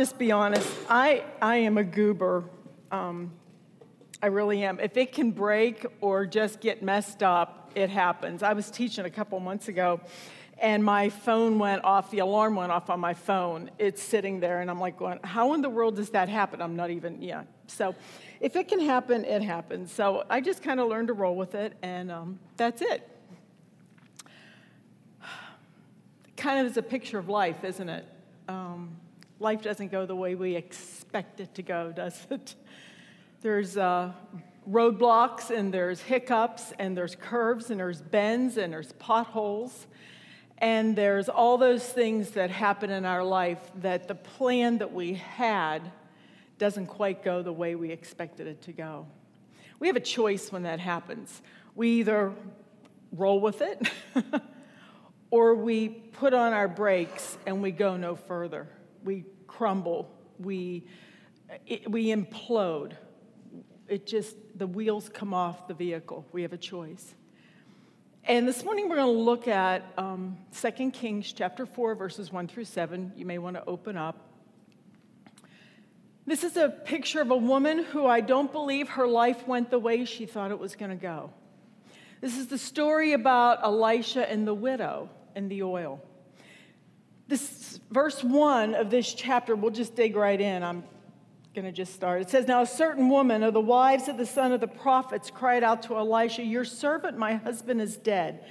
just be honest. I, I am a goober. Um, I really am. If it can break or just get messed up, it happens. I was teaching a couple months ago, and my phone went off. The alarm went off on my phone. It's sitting there, and I'm like, going, how in the world does that happen? I'm not even, yeah. So if it can happen, it happens. So I just kind of learned to roll with it, and um, that's it. Kind of is a picture of life, isn't it? Um, life doesn't go the way we expect it to go, does it? There's uh, roadblocks, and there's hiccups, and there's curves, and there's bends, and there's potholes. And there's all those things that happen in our life that the plan that we had doesn't quite go the way we expected it to go. We have a choice when that happens. We either roll with it or we put on our brakes and we go no further. We crumble, we, it, we implode. It just, the wheels come off the vehicle. We have a choice. And this morning we're going to look at um, 2 Kings chapter 4, verses 1 through 7. You may want to open up. This is a picture of a woman who I don't believe her life went the way she thought it was going to go. This is the story about Elisha and the widow and the oil. This verse 1 of this chapter, we'll just dig right in. I'm going to just start. It says, Now a certain woman of the wives of the son of the prophets cried out to Elisha, Your servant, my husband, is dead.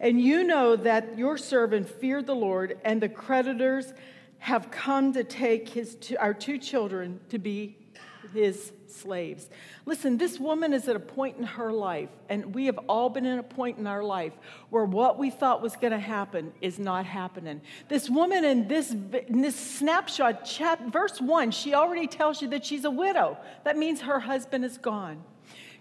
And you know that your servant feared the Lord, and the creditors have come to take his two, our two children to be his slaves. Listen, this woman is at a point in her life, and we have all been in a point in our life where what we thought was going to happen is not happening. This woman in this, in this snapshot, chap, verse 1, she already tells you that she's a widow. That means her husband is gone.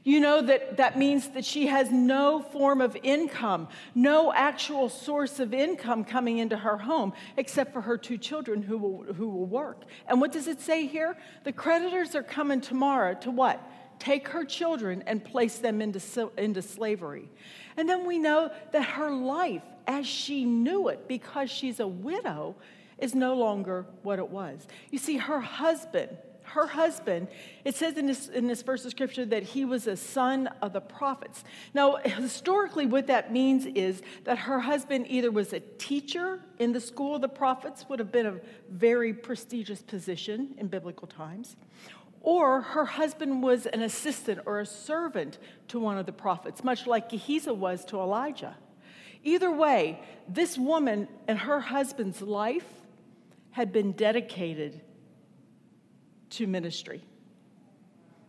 You know that that means that she has no form of income, no actual source of income coming into her home, except for her two children who will, who will work. And what does it say here? The creditors are coming tomorrow to what? Take her children and place them into, into slavery. And then we know that her life, as she knew it, because she's a widow, is no longer what it was. You see, her husband, her husband, it says in this, in this verse of scripture that he was a son of the prophets. Now, historically, what that means is that her husband either was a teacher in the school of the prophets, would have been a very prestigious position in biblical times, or her husband was an assistant or a servant to one of the prophets, much like Gehazi was to Elijah. Either way, this woman and her husband's life had been dedicated to ministry.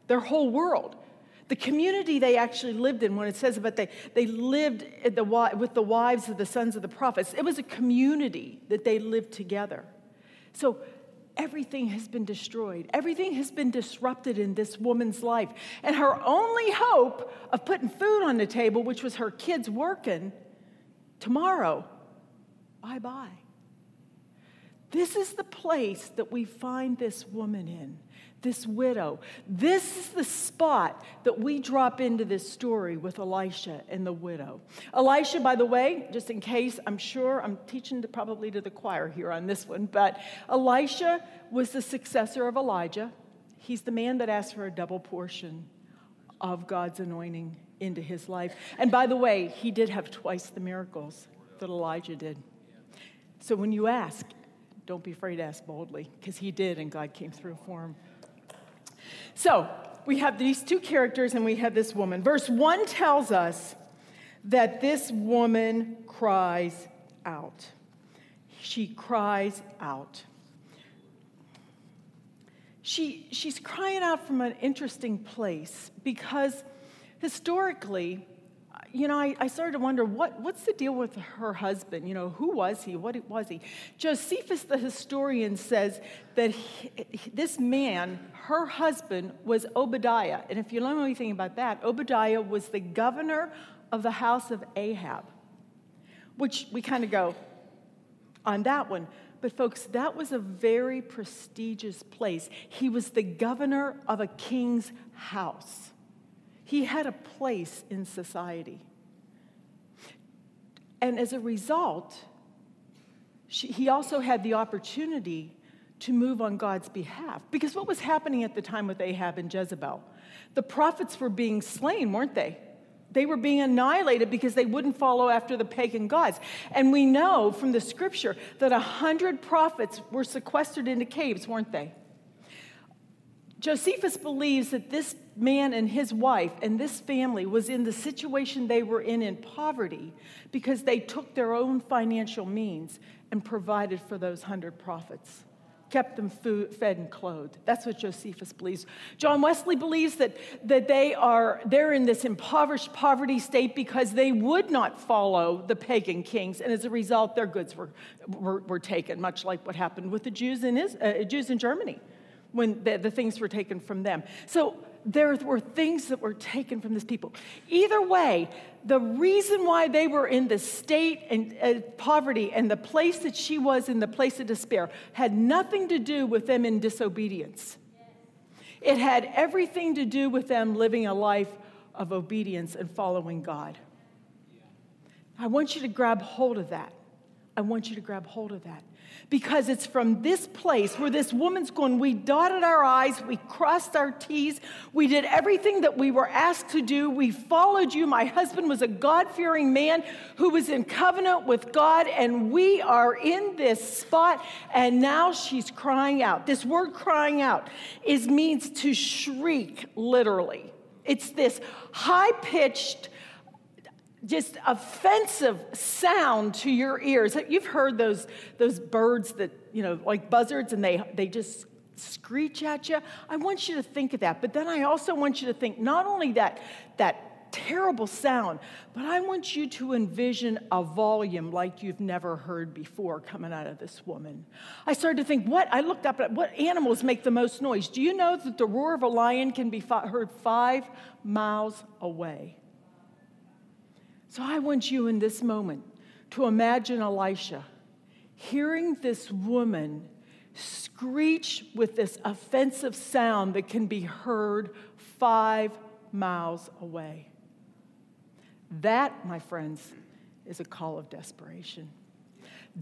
Their whole world. The community they actually lived in, when it says about they, they lived the, with the wives of the sons of the prophets, it was a community that they lived together. So everything has been destroyed. Everything has been disrupted in this woman's life. And her only hope of putting food on the table, which was her kids working, tomorrow, bye bye. This is the place that we find this woman in, this widow. This is the spot that we drop into this story with Elisha and the widow. Elisha, by the way, just in case, I'm sure I'm teaching to, probably to the choir here on this one, but Elisha was the successor of Elijah. He's the man that asked for a double portion of God's anointing into his life. And by the way, he did have twice the miracles that Elijah did. So when you ask, don't be afraid to ask boldly, because he did, and God came through for him. So we have these two characters, and we have this woman. Verse 1 tells us that this woman cries out. She cries out. She, she's crying out from an interesting place because historically, you know, I, I, started to wonder what, what's the deal with her husband? You know, who was he? What was he? Josephus, the historian, says that he, this man, her husband, was Obadiah. And if you know anything about that, Obadiah was the governor of the house of Ahab, which we kind of go on that one. But, folks, that was a very prestigious place. He was the governor of a king's house. He had a place in society. And as a result, she, he also had the opportunity to move on God's behalf. Because what was happening at the time with Ahab and Jezebel? The prophets were being slain, weren't they? They were being annihilated because they wouldn't follow after the pagan gods. And we know from the scripture that a hundred prophets were sequestered into caves, weren't they? Josephus believes that this man and his wife and this family was in the situation they were in in poverty because they took their own financial means and provided for those hundred prophets kept them food, fed and clothed. That's what Josephus believes. John Wesley believes that, that they are they're in this impoverished poverty state because they would not follow the pagan kings, and as a result, their goods were, were, were taken, much like what happened with the Jews in, uh, Jews in Germany when the, the things were taken from them. So there were things that were taken from this people. Either way, the reason why they were in the state and uh, poverty and the place that she was in the place of despair had nothing to do with them in disobedience. It had everything to do with them living a life of obedience and following God. I want you to grab hold of that. I want you to grab hold of that because it's from this place where this woman's going, we dotted our I's, we crossed our T's, we did everything that we were asked to do, we followed you. My husband was a God fearing man who was in covenant with God, and we are in this spot, and now she's crying out. This word crying out is means to shriek, literally. It's this high pitched, just offensive sound to your ears. You've heard those, those birds that, you know, like buzzards, and they, they just screech at you. I want you to think of that. But then I also want you to think not only that, that terrible sound, but I want you to envision a volume like you've never heard before coming out of this woman. I started to think, what? I looked up at what animals make the most noise. Do you know that the roar of a lion can be heard five miles away? So I want you in this moment to imagine Elisha hearing this woman screech with this offensive sound that can be heard five miles away. That, my friends, is a call of desperation.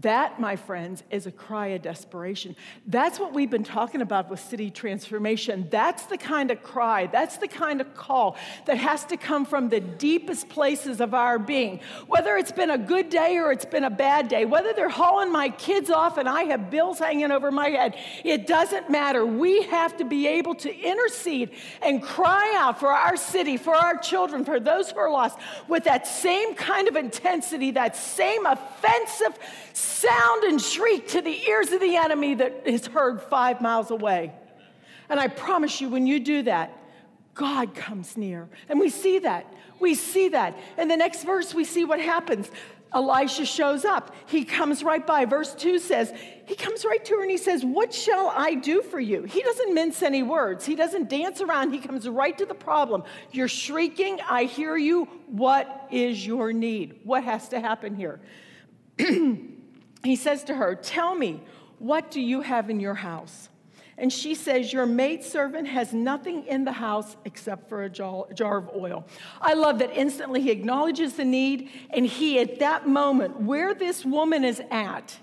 That, my friends, is a cry of desperation. That's what we've been talking about with city transformation. That's the kind of cry, that's the kind of call that has to come from the deepest places of our being. Whether it's been a good day or it's been a bad day, whether they're hauling my kids off and I have bills hanging over my head, it doesn't matter. We have to be able to intercede and cry out for our city, for our children, for those who are lost with that same kind of intensity, that same offensive sound and shriek to the ears of the enemy that is heard five miles away. And I promise you, when you do that, God comes near. And we see that. We see that. In the next verse, we see what happens. Elisha shows up. He comes right by. Verse 2 says, He comes right to her and he says, What shall I do for you? He doesn't mince any words. He doesn't dance around. He comes right to the problem. You're shrieking. I hear you. What is your need? What has to happen here? he says to her, Tell me, what do you have in your house? And she says, Your maidservant has nothing in the house except for a jar, of oil. I love that instantly he acknowledges the need, and he, at that moment, where this woman is at,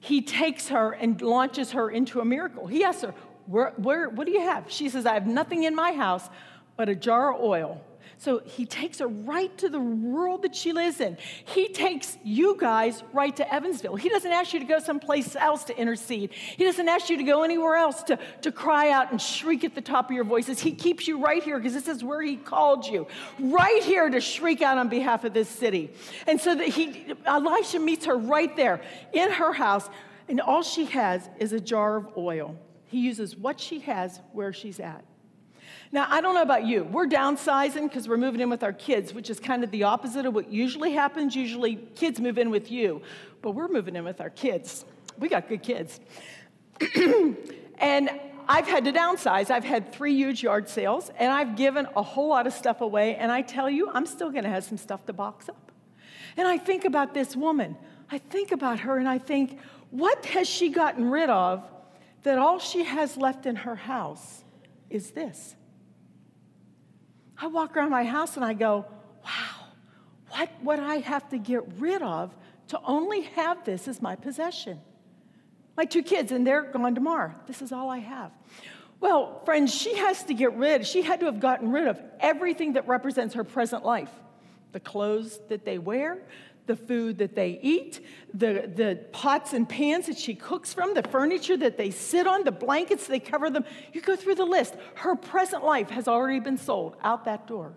he takes her and launches her into a miracle. He asks her, where, where, What do you have? She says, I have nothing in my house but a jar of oil. So he takes her right to the world that she lives in. He takes you guys right to Evansville. He doesn't ask you to go someplace else to intercede. He doesn't ask you to go anywhere else to, to cry out and shriek at the top of your voices. He keeps you right here because this is where he called you, right here to shriek out on behalf of this city. And so that he, Elisha meets her right there in her house, and all she has is a jar of oil. He uses what she has where she's at. Now, I don't know about you. We're downsizing because we're moving in with our kids, which is kind of the opposite of what usually happens. Usually, kids move in with you, but we're moving in with our kids. We got good kids. and I've had to downsize. I've had three huge yard sales, and I've given a whole lot of stuff away. And I tell you, I'm still going to have some stuff to box up. And I think about this woman. I think about her, and I think, what has she gotten rid of that all she has left in her house is this? I walk around my house and I go, wow, what would I have to get rid of to only have this as my possession? My two kids, and they're gone tomorrow. This is all I have. Well, friends, she has to get rid, she had to have gotten rid of everything that represents her present life the clothes that they wear, the food that they eat, the, the pots and pans that she cooks from, the furniture that they sit on, the blankets they cover them. You go through the list. Her present life has already been sold out that door.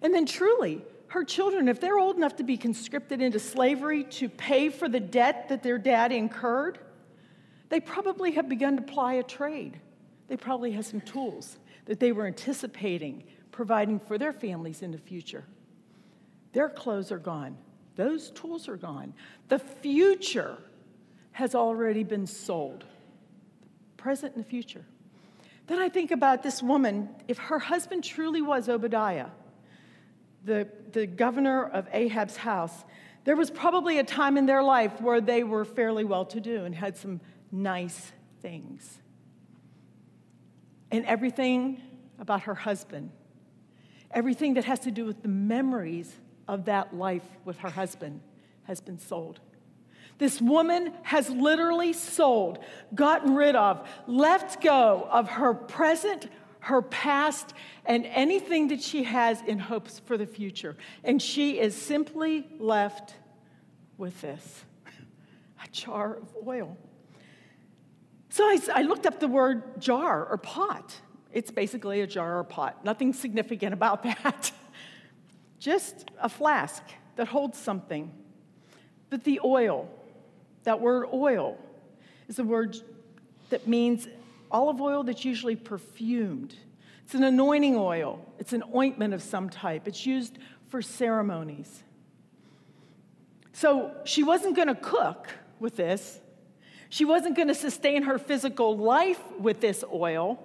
And then, truly, her children, if they're old enough to be conscripted into slavery to pay for the debt that their dad incurred, they probably have begun to ply a trade. They probably have some tools that they were anticipating providing for their families in the future. Their clothes are gone. Those tools are gone. The future has already been sold, present and the future. Then I think about this woman, if her husband truly was Obadiah, the, the governor of Ahab's house, there was probably a time in their life where they were fairly well to do and had some nice things. And everything about her husband, everything that has to do with the memories of that life with her husband, has been sold. This woman has literally sold, gotten rid of, left go of her present, her past, and anything that she has in hopes for the future. And she is simply left with this a jar of oil. So I, I, looked up the word jar or pot. It's basically a jar or pot. Nothing significant about that. Just a flask that holds something. But the oil, that word oil, is a word that means olive oil that's usually perfumed. It's an anointing oil, it's an ointment of some type. It's used for ceremonies. So she wasn't going to cook with this. She wasn't going to sustain her physical life with this oil.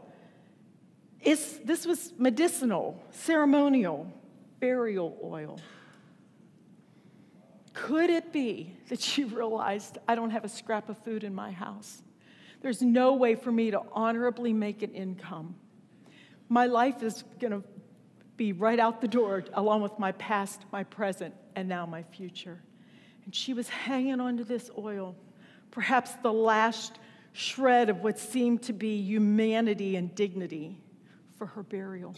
It's, this was medicinal, ceremonial, burial oil. Could it be that she realized I don't have a scrap of food in my house? There's no way for me to honorably make an income. My life is going to be right out the door, along with my past, my present, and now my future. And she was hanging onto this oil perhaps the last shred of what seemed to be humanity and dignity for her burial.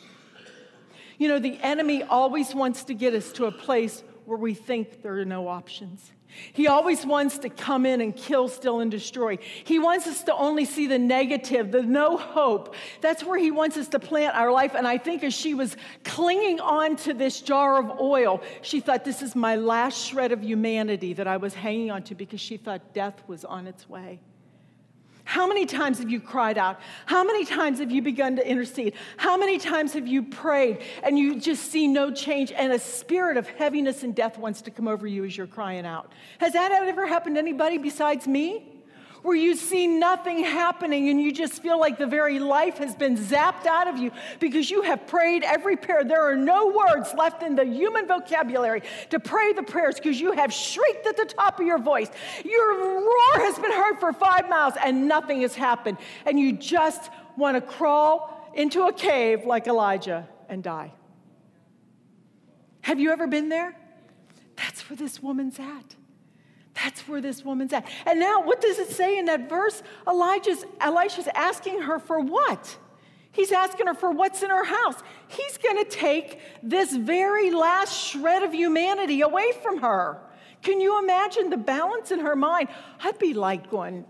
You know, the enemy always wants to get us to a place where we think there are no options. He always wants to come in and kill, steal, and destroy. He wants us to only see the negative, the no hope. That's where he wants us to plant our life. And I think as she was clinging on to this jar of oil, she thought, This is my last shred of humanity that I was hanging on to because she thought death was on its way. How many times have you cried out? How many times have you begun to intercede? How many times have you prayed and you just see no change and a spirit of heaviness and death wants to come over you as you're crying out? Has that ever happened to anybody besides me? Where you see nothing happening and you just feel like the very life has been zapped out of you because you have prayed every prayer. There are no words left in the human vocabulary to pray the prayers because you have shrieked at the top of your voice. Your roar has been heard for five miles and nothing has happened. And you just want to crawl into a cave like Elijah and die. Have you ever been there? That's where this woman's at. That's where this woman's at. And now, what does it say in that verse? Elijah's, Elisha's asking her for what? He's asking her for what's in her house. He's going to take this very last shred of humanity away from her. Can you imagine the balance in her mind? I'd be like going,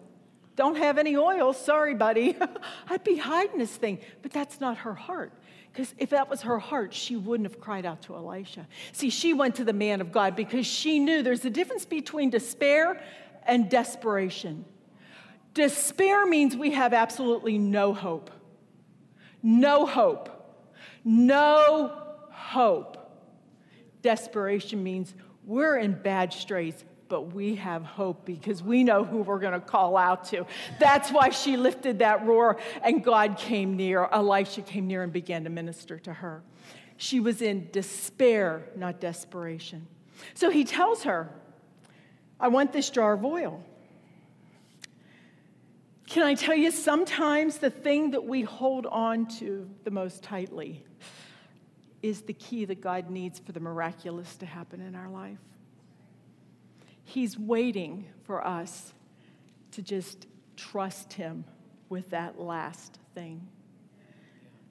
Don't have any oil, sorry, buddy. I'd be hiding this thing. But that's not her heart. Because if that was her heart, she wouldn't have cried out to Elisha. See, she went to the man of God because she knew there's a difference between despair and desperation. Despair means we have absolutely no hope. No hope. No hope. Desperation means we're in bad straits but we have hope because we know who we're going to call out to. That's why she lifted that roar and God came near. Elisha came near and began to minister to her. She was in despair, not desperation. So he tells her, I want this jar of oil. Can I tell you, sometimes the thing that we hold on to the most tightly is the key that God needs for the miraculous to happen in our life. He's waiting for us to just trust Him with that last thing.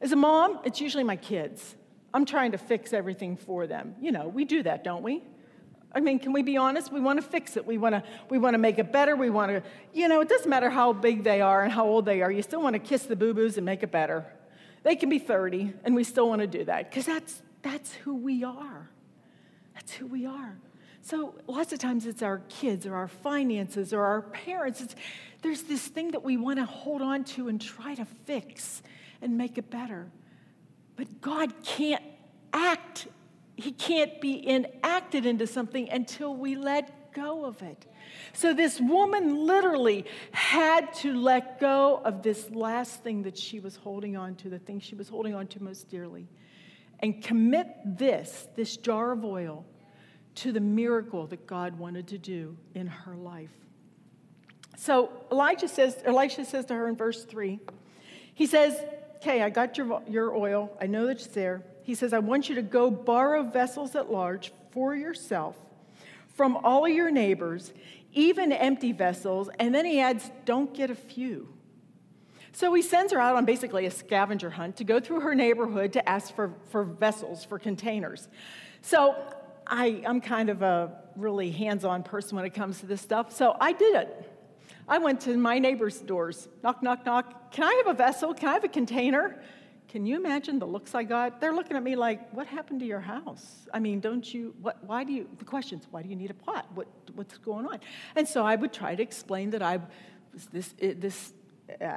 As a mom, it's usually my kids. I'm trying to fix everything for them. You know, we do that, don't we? I mean, can we be honest? We want to fix it. We want to we want to make it better. We want to, you know, it doesn't matter how big they are and how old they are. You still want to kiss the boo-boos and make it better. They can be 30 and we still want to do that because that's that's who we are. That's who we are. So lots of times it's our kids or our finances or our parents. It's, there's this thing that we want to hold on to and try to fix and make it better. But God can't act, He can't be enacted into something until we let go of it. So this woman literally had to let go of this last thing that she was holding on to, the thing she was holding on to most dearly, and commit this, this jar of oil, to the miracle that God wanted to do in her life. So Elijah says, Elisha says to her in verse 3, he says, Okay, I got your, your oil. I know that it's there. He says, I want you to go borrow vessels at large for yourself from all your neighbors, even empty vessels. And then he adds, Don't get a few. So he sends her out on basically a scavenger hunt to go through her neighborhood to ask for, for vessels, for containers. So I, I'm kind of a really hands on person when it comes to this stuff. So I did it. I went to my neighbor's doors. Knock, knock, knock. Can I have a vessel? Can I have a container? Can you imagine the looks I got? They're looking at me like, what happened to your house? I mean, don't you, what, why do you, the questions, why do you need a pot? What, what's going on? And so I would try to explain that I was this, this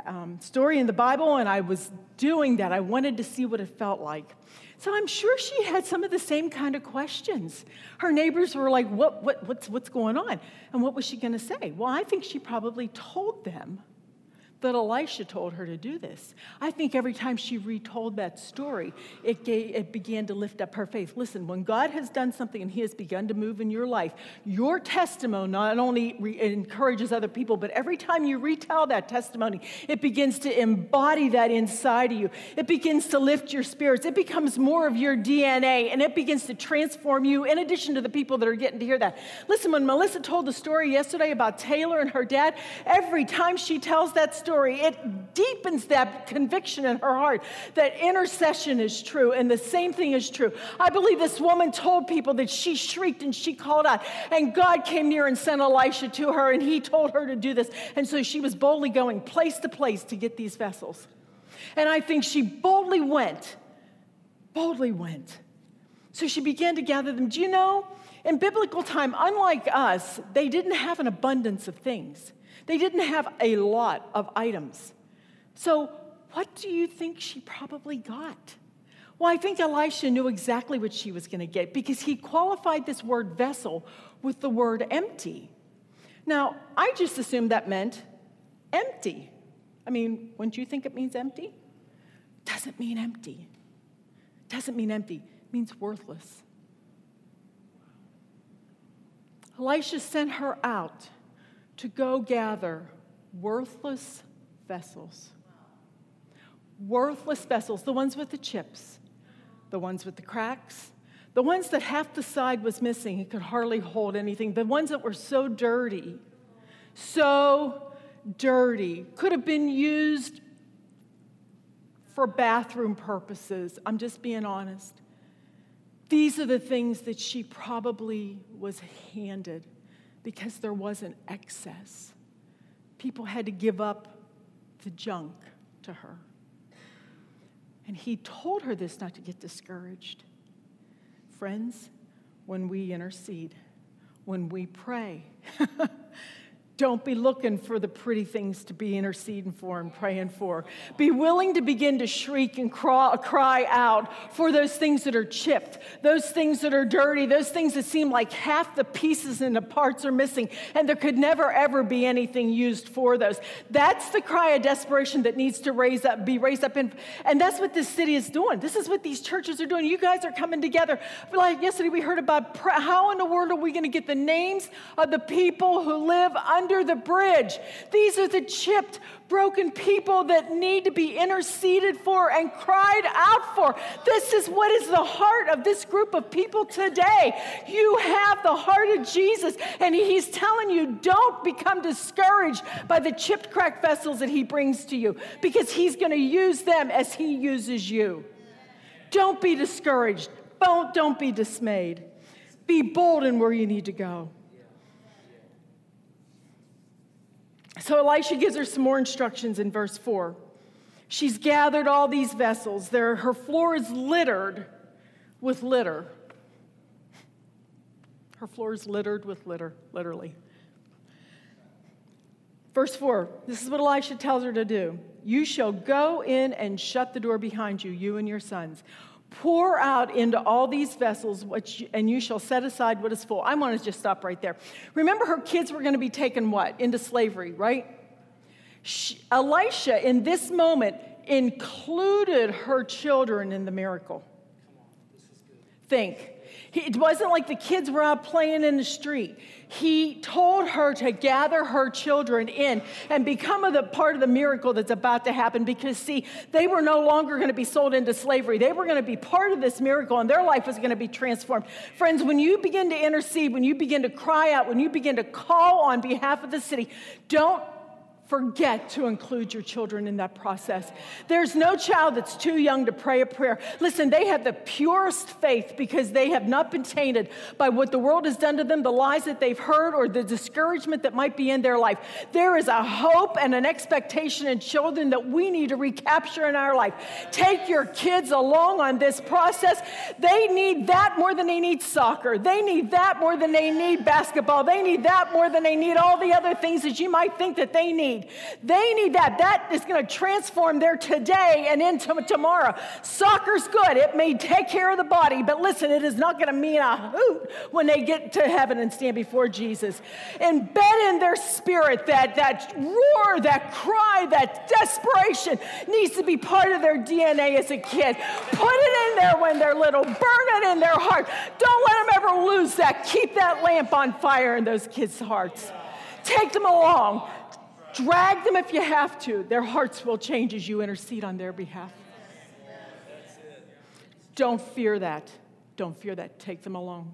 um, story in the Bible and I was doing that. I wanted to see what it felt like. So I'm sure she had some of the same kind of questions. Her neighbors were like, what, what, what's, what's going on? And what was she going to say? Well, I think she probably told them that Elisha told her to do this. I think every time she retold that story, it, gave, it began to lift up her faith. Listen, when God has done something and He has begun to move in your life, your testimony not only re- encourages other people, but every time you retell that testimony, it begins to embody that inside of you. It begins to lift your spirits. It becomes more of your DNA and it begins to transform you, in addition to the people that are getting to hear that. Listen, when Melissa told the story yesterday about Taylor and her dad, every time she tells that story, story, it deepens that conviction in her heart that intercession is true and the same thing is true. I believe this woman told people that she shrieked and she called out, and God came near and sent Elisha to her, and he told her to do this. And so she was boldly going place to place to get these vessels. And I think she boldly went, boldly went. So she began to gather them. Do you know? In biblical time, unlike us, they didn't have an abundance of things. They didn't have a lot of items. So, what do you think she probably got? Well, I think Elisha knew exactly what she was going to get because he qualified this word vessel with the word empty. Now, I just assumed that meant empty. I mean, wouldn't you think it means empty? Doesn't mean empty. Doesn't mean empty. It means worthless. Elisha sent her out to go gather worthless vessels. Worthless vessels, the ones with the chips, the ones with the cracks, the ones that half the side was missing, it could hardly hold anything, the ones that were so dirty, so dirty, could have been used for bathroom purposes. I'm just being honest. These are the things that she probably was handed because there wasn't excess. People had to give up the junk to her. And he told her this not to get discouraged. Friends, when we intercede, when we pray, Don't be looking for the pretty things to be interceding for and praying for. Be willing to begin to shriek and cry, out for those things that are chipped, those things that are dirty, those things that seem like half the pieces and the parts are missing, and there could never ever be anything used for those. That's the cry of desperation that needs to raise up, be raised up in, and that's what this city is doing. This is what these churches are doing. You guys are coming together. Like yesterday, we heard about how in the world are we going to get the names of the people who live under under the bridge. These are the chipped, broken people that need to be interceded for and cried out for. This is what is the heart of this group of people today. You have the heart of Jesus, and He's telling you don't become discouraged by the chipped, cracked vessels that He brings to you because He's going to use them as He uses you. Don't be discouraged. Don't, don't be dismayed. Be bold in where you need to go. So Elisha gives her some more instructions in verse 4. She's gathered all these vessels. Her floor is littered with litter. Her floor is littered with litter, literally. Verse 4 this is what Elisha tells her to do. You shall go in and shut the door behind you, you and your sons. Pour out into all these vessels, and you shall set aside what is full. I want to just stop right there. Remember, her kids were going to be taken what? Into slavery, right? She, Elisha, in this moment, included her children in the miracle. Think. It wasn't like the kids were out playing in the street he told her to gather her children in and become a part of the miracle that's about to happen because, see, they were no longer going to be sold into slavery. They were going to be part of this miracle and their life was going to be transformed. Friends, when you begin to intercede, when you begin to cry out, when you begin to call on behalf of the city, don't forget to include your children in that process. There's no child that's too young to pray a prayer. Listen, they have the purest faith because they have not been tainted by what the world has done to them, the lies that they've heard, or the discouragement that might be in their life. There is a hope and an expectation in children that we need to recapture in our life. Take your kids along on this process. They need that more than they need soccer. They need that more than they need basketball. They need that more than they need all the other things that you might think that they need need. They need that. That is going to transform their today and into tomorrow. Soccer's good. It may take care of the body, but listen, it is not going to mean a hoot when they get to heaven and stand before Jesus. Embed in their spirit that, that roar, that cry, that desperation needs to be part of their DNA as a kid. Put it in there when they're little. Burn it in their heart. Don't let them ever lose that. Keep that lamp on fire in those kids' hearts. Take them along. Drag them if you have to. Their hearts will change as you intercede on their behalf. Don't fear that. Don't fear that. Take them along.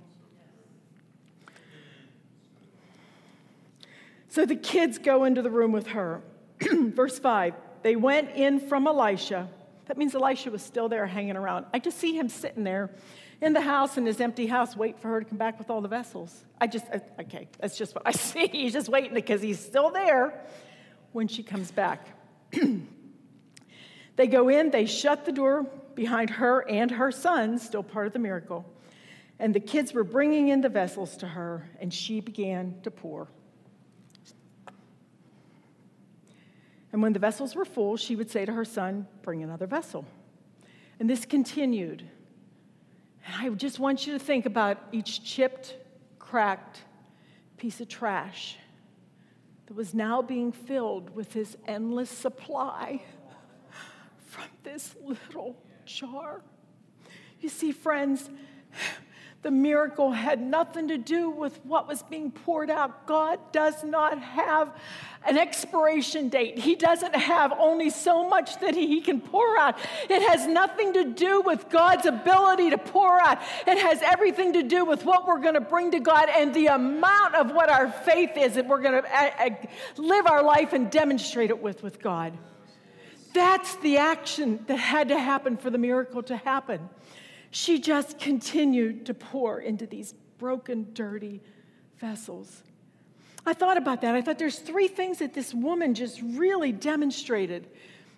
So the kids go into the room with her. Verse 5 they went in from Elisha. That means Elisha was still there hanging around. I just see him sitting there in the house, in his empty house, waiting for her to come back with all the vessels. I just, okay, that's just what I see. He's just waiting because he's still there when she comes back. they go in, they shut the door behind her and her son, still part of the miracle. And the kids were bringing in the vessels to her, and she began to pour. And when the vessels were full, she would say to her son, Bring another vessel. And this continued. And I just want you to think about each chipped, cracked piece of trash that was now being filled with his endless supply from this little jar. You see, friends, the miracle had nothing to do with what was being poured out. God does not have an expiration date. He doesn't have only so much that He can pour out. It has nothing to do with God's ability to pour out. It has everything to do with what we're going to bring to God and the amount of what our faith is that we're going to uh, uh, live our life and demonstrate it with with God. That's the action that had to happen for the miracle to happen she just continued to pour into these broken, dirty vessels. I thought about that. I thought there's three things that this woman just really demonstrated.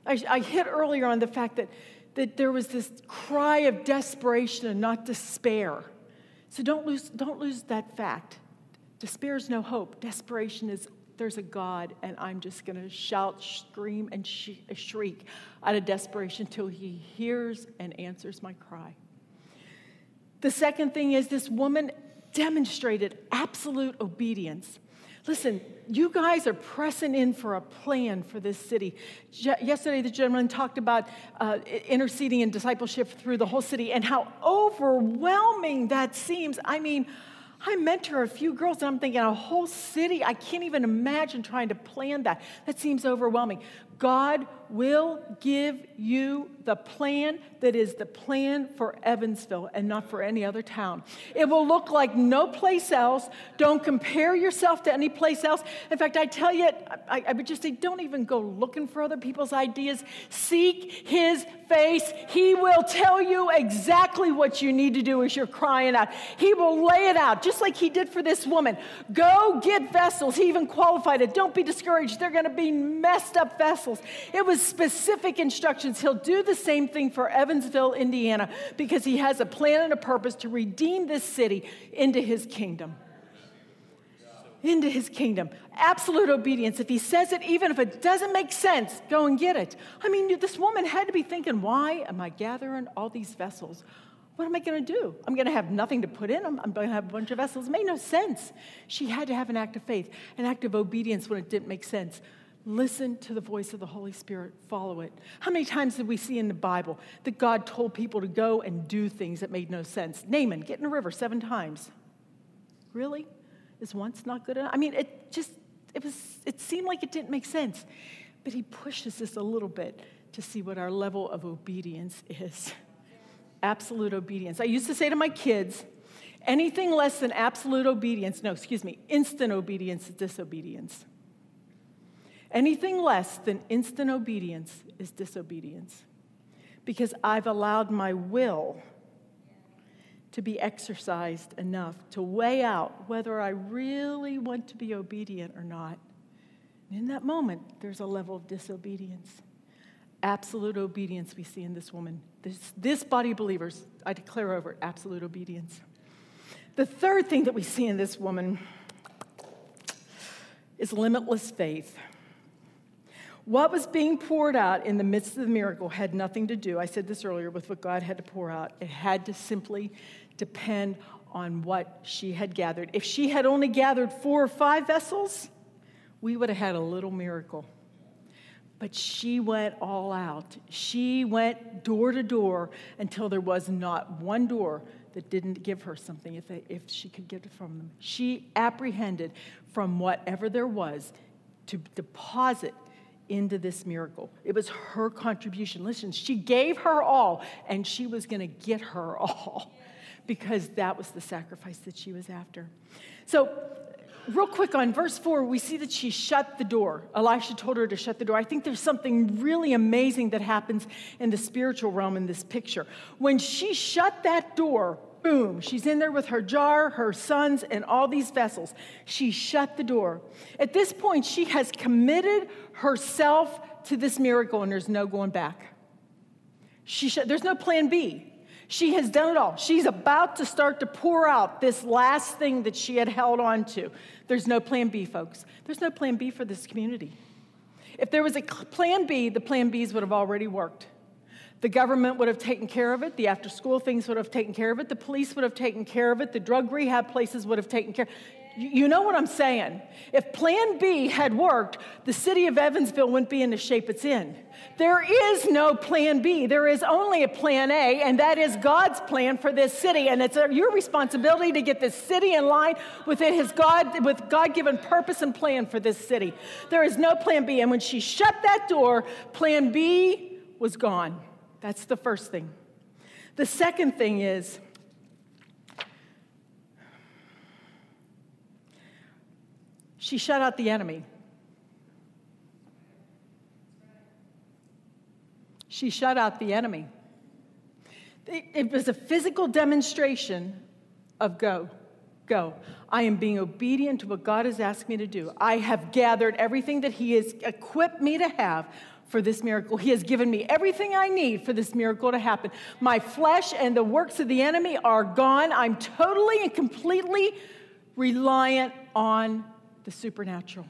I, I hit earlier on the fact that, that there was this cry of desperation and not despair. So don't lose, don't lose that fact. Despair is no hope. Desperation is there's a God, and I'm just going to shout, scream, and shriek out of desperation till He hears and answers my cry. The second thing is this woman demonstrated absolute obedience. Listen, you guys are pressing in for a plan for this city. yesterday, the gentleman talked about uh, interceding and discipleship through the whole city and how overwhelming that seems. I mean, I mentor a few girls, and I'm thinking a whole city. I can't even imagine trying to plan that. That seems overwhelming. God will give you the plan that is the plan for Evansville and not for any other town. It will look like no place else. Don't compare yourself to any place else. In fact, I tell you, I, I would just say don't even go looking for other people's ideas. Seek His face. He will tell you exactly what you need to do as you're crying out. He will lay it out, just like He did for this woman. Go get vessels. He even qualified it. Don't be discouraged. They're going to be messed up vessels. It was specific instructions. He'll do the same thing for Evansville, Indiana, because he has a plan and a purpose to redeem this city into his kingdom. Into his kingdom. Absolute obedience. If he says it, even if it doesn't make sense, go and get it. I mean, this woman had to be thinking, why am I gathering all these vessels? What am I going to do? I'm going to have nothing to put in them. I'm going to have a bunch of vessels. It made no sense. She had to have an act of faith, an act of obedience when it didn't make sense. Listen to the voice of the Holy Spirit, follow it. How many times did we see in the Bible that God told people to go and do things that made no sense? Naaman, get in a river seven times. Really? Is once not good enough? I mean, it just, it was, it seemed like it didn't make sense. But he pushes us a little bit to see what our level of obedience is. Absolute obedience. I used to say to my kids, anything less than absolute obedience, no, excuse me, instant obedience is disobedience. Anything less than instant obedience is disobedience because I've allowed my will to be exercised enough to weigh out whether I really want to be obedient or not. And in that moment, there's a level of disobedience. Absolute obedience we see in this woman. This, this body of believers, I declare over it, absolute obedience. The third thing that we see in this woman is limitless faith. What was being poured out in the midst of the miracle had nothing to do, I said this earlier, with what God had to pour out. It had to simply depend on what she had gathered. If she had only gathered four or five vessels, we would have had a little miracle. But she went all out. She went door to door until there was not one door that didn't give her something if, they, if she could get it from them. She apprehended from whatever there was to deposit into this miracle. It was her contribution. Listen, she gave her all, and she was going to get her all because that was the sacrifice that she was after. So, real quick on verse 4, we see that she shut the door. Elisha told her to shut the door. I think there's something really amazing that happens in the spiritual realm in this picture. When she shut that door, Boom, she's in there with her jar, her sons, and all these vessels. She shut the door. At this point, she has committed herself to this miracle, and there's no going back. She sh- there's no plan B. She has done it all. She's about to start to pour out this last thing that she had held on to. There's no plan B, folks. There's no plan B for this community. If there was a plan B, the plan Bs would have already worked. The government would have taken care of it. The after school things would have taken care of it. The police would have taken care of it. The drug rehab places would have taken care. You know what I'm saying? If Plan B had worked, the city of Evansville wouldn't be in the shape it's in. There is no Plan B. There is only a Plan A, and that is God's plan for this city. And it's uh, your responsibility to get this city in line with it, his God, with God-given purpose and plan for this city. There is no Plan B. And when she shut that door, Plan B was gone. That's the first thing. The second thing is she shut out the enemy. She shut out the enemy. It, was a physical demonstration of go, go. I am being obedient to what God has asked me to do. I have gathered everything that He has equipped me to have for this miracle. He has given me everything I need for this miracle to happen. My flesh and the works of the enemy are gone. I'm totally and completely reliant on the supernatural.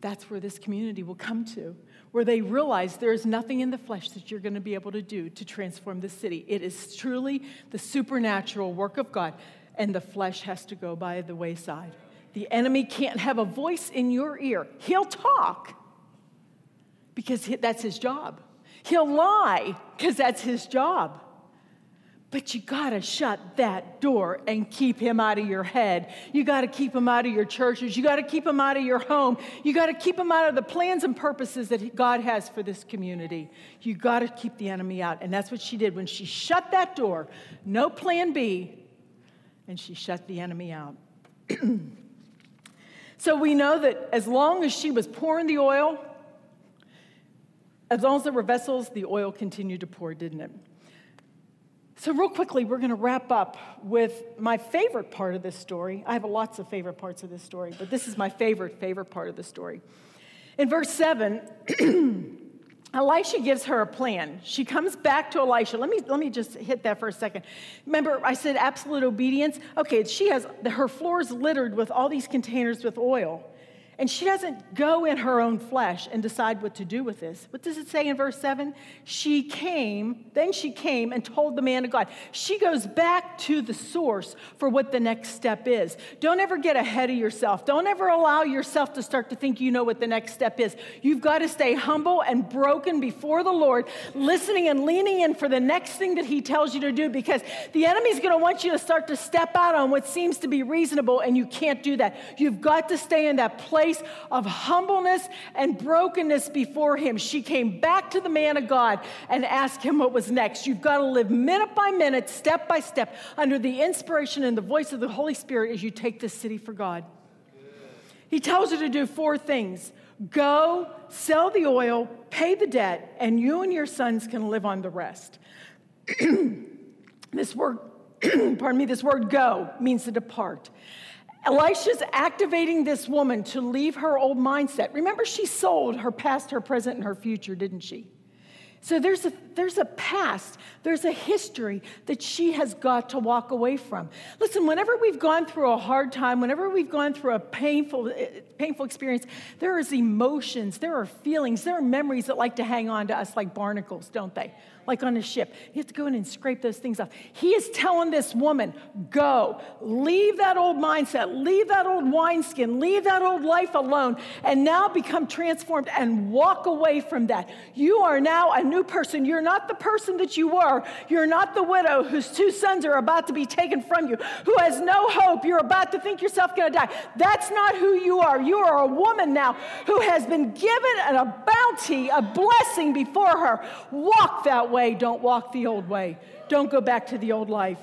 That's where this community will come to, where they realize there is nothing in the flesh that you're going to be able to do to transform the city. It is truly the supernatural work of God, and the flesh has to go by the wayside. The enemy can't have a voice in your ear. He'll talk, because that's his job. He'll lie because that's his job. But you got to shut that door and keep him out of your head. You got to keep him out of your churches. You got to keep him out of your home. You got to keep him out of the plans and purposes that God has for this community. You got to keep the enemy out. And that's what she did when she shut that door. No plan B. And she shut the enemy out. so we know that as long as she was pouring the oil, as long as there were vessels, the oil continued to pour, didn't it? So, real quickly, we're going to wrap up with my favorite part of this story. I have lots of favorite parts of this story, but this is my favorite, favorite part of the story. In verse 7, Elisha gives her a plan. She comes back to Elisha. Let me, let me just hit that for a second. Remember, I said absolute obedience? Okay, she has her floors littered with all these containers with oil. And she doesn't go in her own flesh and decide what to do with this. What does it say in verse 7? She came, then she came and told the man of God. She goes back to the source for what the next step is. Don't ever get ahead of yourself. Don't ever allow yourself to start to think you know what the next step is. You've got to stay humble and broken before the Lord, listening and leaning in for the next thing that He tells you to do because the enemy's going to want you to start to step out on what seems to be reasonable, and you can't do that. You've got to stay in that place place of humbleness and brokenness before Him. She came back to the man of God and asked him what was next. You've got to live minute by minute, step by step, under the inspiration and the voice of the Holy Spirit as you take this city for God. He tells her to do four things go, sell the oil, pay the debt, and you and your sons can live on the rest. this word, pardon me, this word go means to depart. Elisha's activating this woman to leave her old mindset. Remember, she sold her past, her present, and her future, didn't she? So there's a, there's a past, there's a history that she has got to walk away from. Listen, whenever we've gone through a hard time, whenever we've gone through a painful, eh, painful experience, there is emotions, there are feelings, there are memories that like to hang on to us like barnacles, don't they? Like on a ship. You have to go in and scrape those things off. He is telling this woman, go, leave that old mindset, leave that old wineskin, leave that old life alone, and now become transformed and walk away from that. You are now a new person. You're not the person that you were. You're not the widow whose two sons are about to be taken from you, who has no hope. You're about to think yourself going to die. That's not who you are. You are a woman now who has been given a bounty, a blessing before her. Walk that way, don't walk the old way. Don't go back to the old life.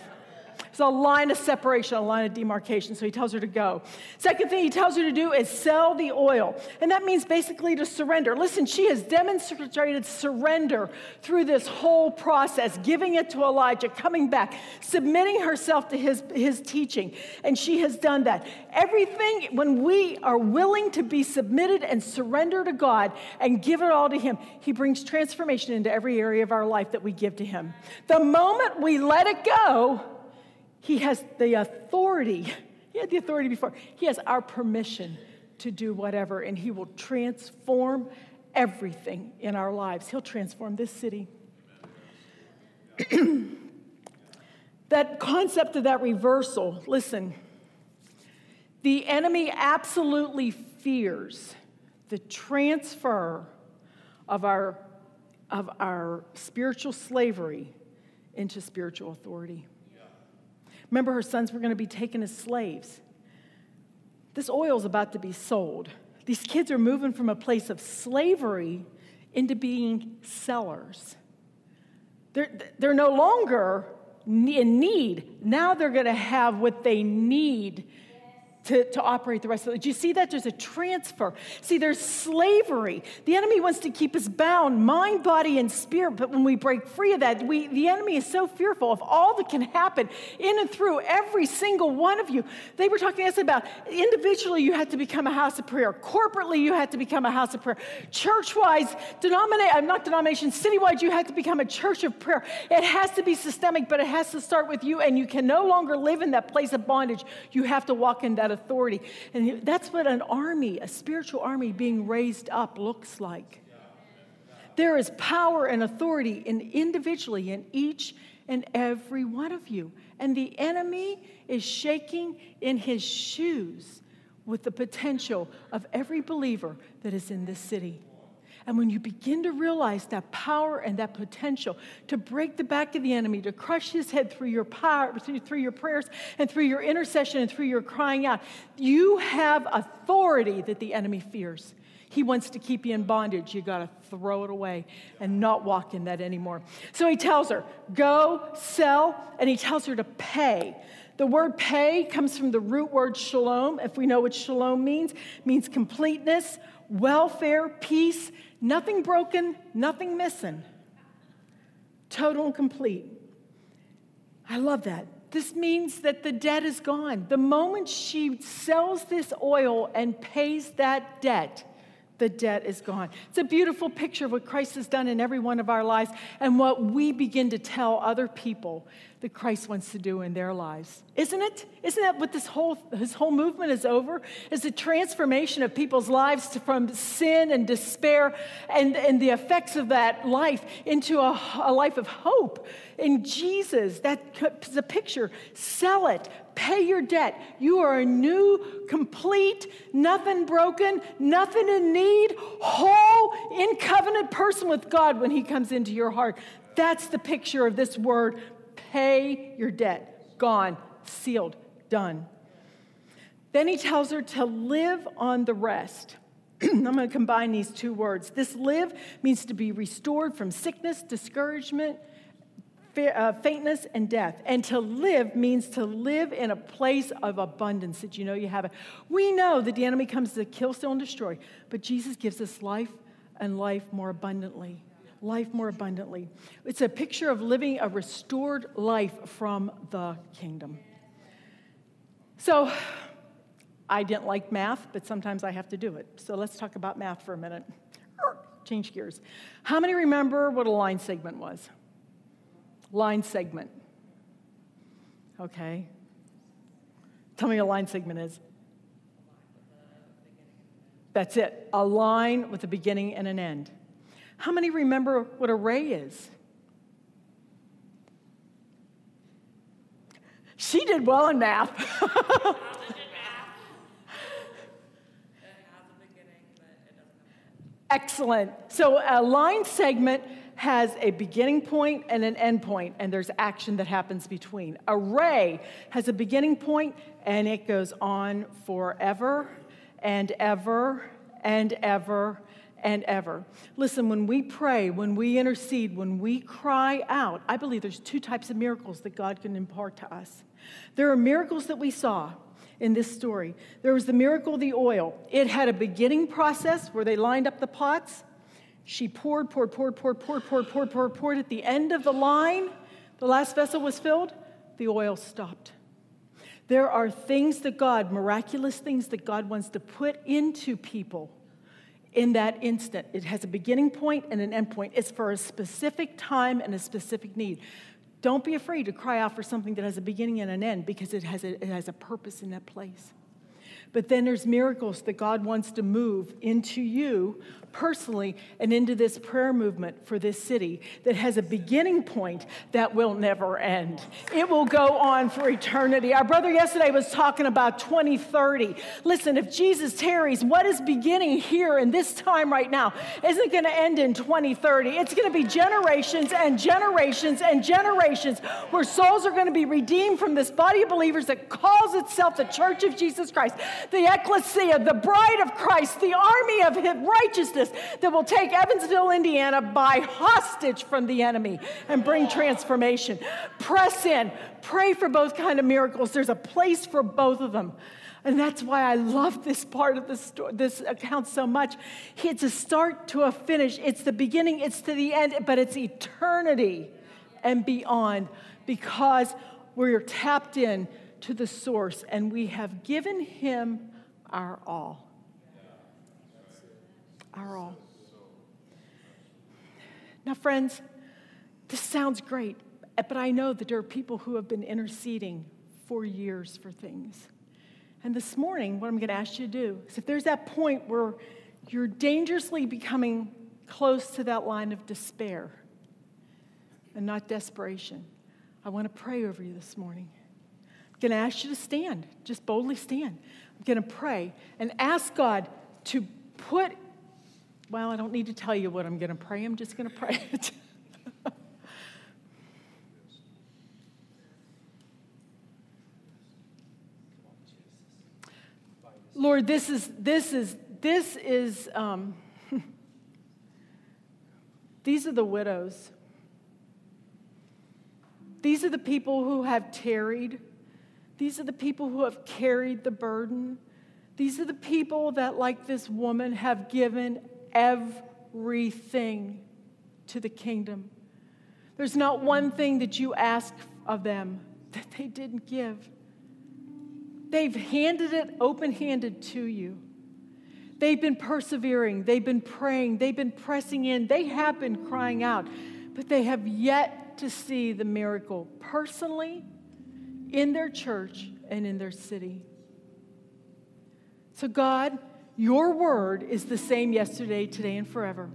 It's a line of separation, a line of demarcation. So he tells her to go. Second thing he tells her to do is sell the oil. And that means basically to surrender. Listen, she has demonstrated surrender through this whole process, giving it to Elijah, coming back, submitting herself to his, his teaching. And she has done that. Everything, when we are willing to be submitted and surrender to God and give it all to Him, He brings transformation into every area of our life that we give to Him. The moment we let it go, he has the authority. He had the authority before. He has our permission to do whatever, and He will transform everything in our lives. He'll transform this city. that concept of that reversal, listen, the enemy absolutely fears the transfer of our, of our spiritual slavery into spiritual authority. Remember, her sons were going to be taken as slaves. This oil is about to be sold. These kids are moving from a place of slavery into being sellers. They're, they're no longer in need. Now they're going to have what they need to, to operate the rest of it. Do you see that? There's a transfer. See, there's slavery. The enemy wants to keep us bound, mind, body, and spirit. But when we break free of that, we, the enemy is so fearful of all that can happen in and through every single one of you. They were talking to us about individually, you had to become a house of prayer. Corporately, you had to become a house of prayer. Church wise, denomination, I'm not denomination, citywide, you had to become a church of prayer. It has to be systemic, but it has to start with you, and you can no longer live in that place of bondage. You have to walk in that authority. And that's what an army, a spiritual army being raised up, looks like. There is power and authority in individually in each and every one of you. And the enemy is shaking in his shoes with the potential of every believer that is in this city. And when you begin to realize that power and that potential to break the back of the enemy, to crush his head through your power, through your prayers and through your intercession and through your crying out, you have authority that the enemy fears. He wants to keep you in bondage. You got to throw it away and not walk in that anymore. So he tells her, go, sell, and he tells her to pay. The word pay comes from the root word shalom. If we know what shalom means, means completeness, welfare, peace, nothing broken, nothing missing. Total and complete. I love that. This means that the debt is gone. The moment she sells this oil and pays that debt, the debt is gone. It's a beautiful picture of what Christ has done in every one of our lives and what we begin to tell other people that Christ wants to do in their lives. Isn't it? Isn't that what this whole, his whole movement is over? Is the transformation of people's lives to, from sin and despair and, and the effects of that life into a, a life of hope in Jesus. That's a picture. Sell it. Pay your debt. You are a new, complete, nothing broken, nothing in need, whole, in covenant person with God when He comes into your heart. That's the picture of this word Pay your debt. Gone, sealed, done. Then he tells her to live on the rest. I'm going to combine these two words. This live means to be restored from sickness, discouragement, uh, faintness, and death. And to live means to live in a place of abundance that you know you have it. We know that the enemy comes to kill, steal, and destroy, but Jesus gives us life and life more abundantly life more abundantly. It's a picture of living a restored life from the kingdom. So, I didn't like math, but sometimes I have to do it. So, let's talk about math for a minute. Change gears. How many remember what a line segment was? Line segment. Okay. Tell me what a line segment is. That's it. A line with a beginning and an end. How many remember what a ray is? She did well in math. Excellent. So a line segment has a beginning point and an end point, and there's action that happens between. A ray has a beginning point and it goes on forever and ever and ever and ever. Listen, when we pray, when we intercede, when we cry out, I believe there's two types of miracles that God can impart to us. There are miracles that we saw in this story. There was the miracle of the oil. It had a beginning process where they lined up the pots. She poured, poured, poured, poured, poured, poured, poured, poured, poured. At the end of the line, the last vessel was filled, the oil stopped. There are things that God, miraculous things that God wants to put into people in that instant. It has a beginning point and an end point. It's for a specific time and a specific need. Don't be afraid to cry out for something that has a beginning and an end because it has a, it has a purpose in that place. But then there's miracles that God wants to move into you personally and into this prayer movement for this city that has a beginning point that will never end. It will go on for eternity. Our brother yesterday was talking about 2030. Listen, if Jesus tarries, what is beginning here in this time right now isn't going to end in 2030. It's going to be generations and generations and generations where souls are going to be redeemed from this body of believers that calls itself the Church of Jesus Christ, the ecclesia, the bride of Christ, the army of his righteousness that will take Evansville, Indiana by hostage from the enemy and bring transformation. Press in, pray for both kind of miracles. There's a place for both of them. And that's why I love this part of story, this account so much. It's a start to a finish. It's the beginning, it's to the end, but it's eternity and beyond because we're tapped in to the source and we have given him our all our all. Now, friends, this sounds great, but I know that there are people who have been interceding for years for things. And this morning, what I'm going to ask you to do is if there's that point where you're dangerously becoming close to that line of despair and not desperation, I want to pray over you this morning. I'm going to ask you to stand, just boldly stand. I'm going to pray and ask God to put well, I don't need to tell you what I'm going to pray. I'm just going to pray it. Lord, this is, this is, this is, um, these are the widows. These are the people who have tarried. These are the people who have carried the burden. These are the people that, like this woman, have given everything to the kingdom. There's not one thing that you ask of them that they didn't give. They've handed it open handed to you. They've been persevering, they've been praying, they've been pressing in, they have been crying out, but they have yet to see the miracle personally in their church and in their city. So, God, your word is the same yesterday, today, and forever.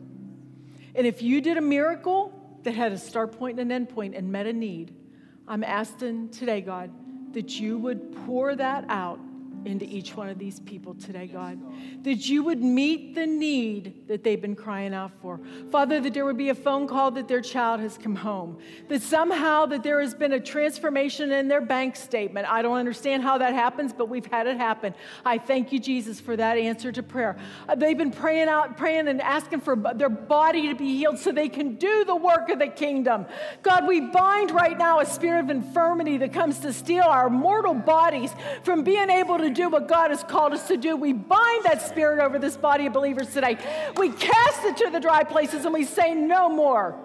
And if you did a miracle that had a start point and an end point and met a need, I'm asking today, God, that you would pour that out into each one of these people today, God. That you would meet the need that they've been crying out for. Father, that there would be a phone call that their child has come home. That somehow that there has been a transformation in their bank statement. I don't understand how that happens, but we've had it happen. I thank you, Jesus, for that answer to prayer. Uh, they've been praying out, praying and asking for their body to be healed so they can do the work of the kingdom. God, we bind right now a spirit of infirmity that comes to steal our mortal bodies from being able to do what God has called us to do. We bind that spirit over this body of believers today. We cast it to the dry places and we say, No more.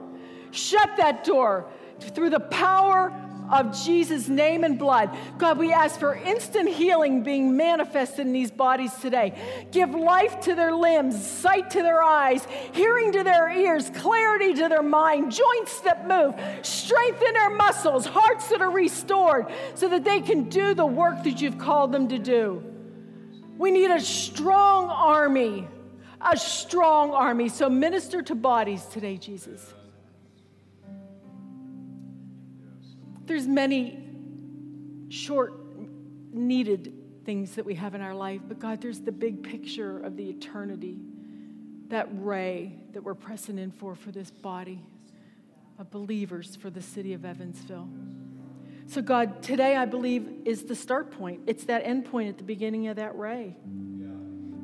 Shut that door through the power of Jesus' name and blood. God, we ask for instant healing being manifested in these bodies today. Give life to their limbs, sight to their eyes, hearing to their ears, clarity to their mind, joints that move, strengthen their muscles, hearts that are restored, so that they can do the work that you've called them to do. We need a strong army, a strong army. So minister to bodies today, Jesus. There's many short needed things that we have in our life, but God, there's the big picture of the eternity, that ray that we're pressing in for for this body of believers for the city of Evansville. So, God, today I believe is the start point. It's that end point at the beginning of that ray.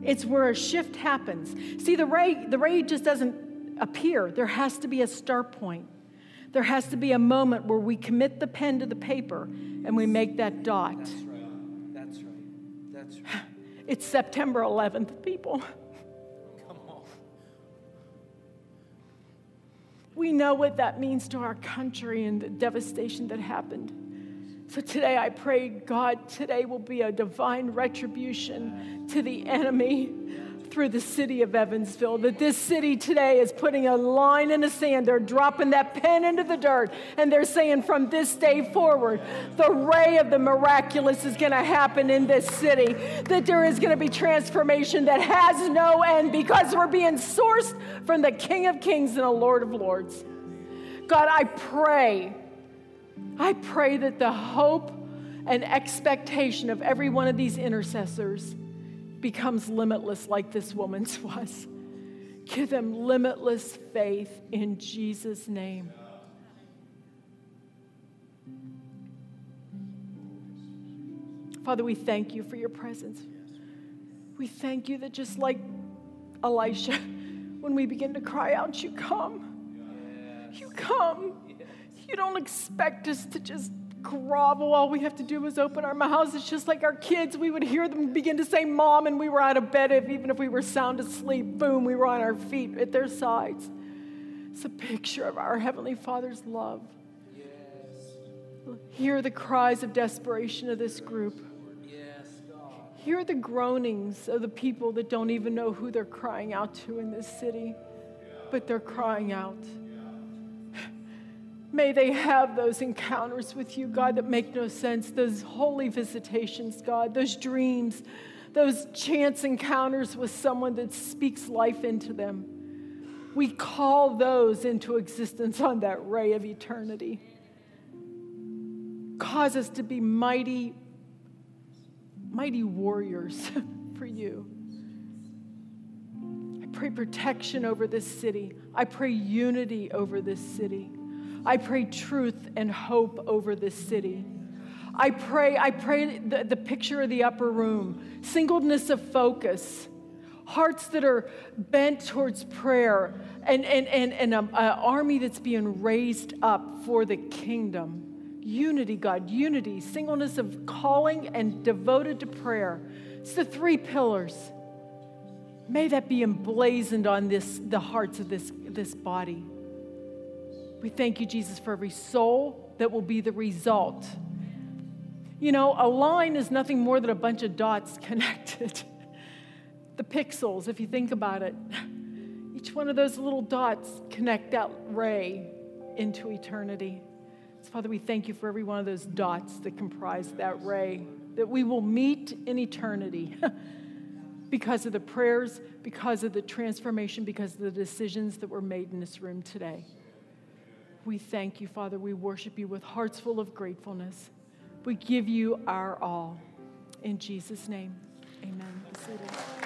It's where a shift happens. See, the ray, the ray just doesn't appear. There has to be a start point. There has to be a moment where we commit the pen to the paper and we make that dot. That's right. That's right. That's right. It's September 11th, people. Come on. We know what that means to our country and the devastation that happened. So today I pray, God, today will be a divine retribution to the enemy through the city of Evansville. That this city today is putting a line in the sand. They're dropping that pen into the dirt and they're saying from this day forward, the ray of the miraculous is going to happen in this city. That there is going to be transformation that has no end because we're being sourced from the King of Kings and the Lord of Lords. God, I pray, I pray that the hope and expectation of every one of these intercessors becomes limitless like this woman's was. Give them limitless faith in Jesus' name. Father, we thank you for your presence. We thank you that just like Elisha, when we begin to cry out, you come. You come. You don't expect us to just grovel. All we have to do is open our mouths. It's just like our kids. We would hear them begin to say, Mom, and we were out of bed, if, even if we were sound asleep. Boom, we were on our feet at their sides. It's a picture of our Heavenly Father's love. Yes. Hear the cries of desperation of this group. Yes, Hear the groanings of the people that don't even know who they're crying out to in this city, but they're crying out. May they have those encounters with you, God, that make no sense, those holy visitations, God, those dreams, those chance encounters with someone that speaks life into them. We call those into existence on that ray of eternity. Cause us to be mighty, mighty warriors for you. I pray protection over this city. I pray unity over this city. I pray truth and hope over this city. I pray, I pray the, the picture of the upper room, singleness of focus, hearts that are bent towards prayer, and, and, and, and an army that's being raised up for the kingdom. Unity, God, unity, singleness of calling and devoted to prayer. It's the three pillars. May that be emblazoned on this, the hearts of this, this body. We thank you, Jesus, for every soul that will be the result. You know, a line is nothing more than a bunch of dots connected. the pixels, if you think about it, each one of those little dots connect that ray into eternity. So, Father, we thank you for every one of those dots that comprise that ray, that we will meet in eternity because of the prayers, because of the transformation, because of the decisions that were made in this room today. We thank you, Father. We worship you with hearts full of gratefulness. We give you our all. In Jesus' name, amen.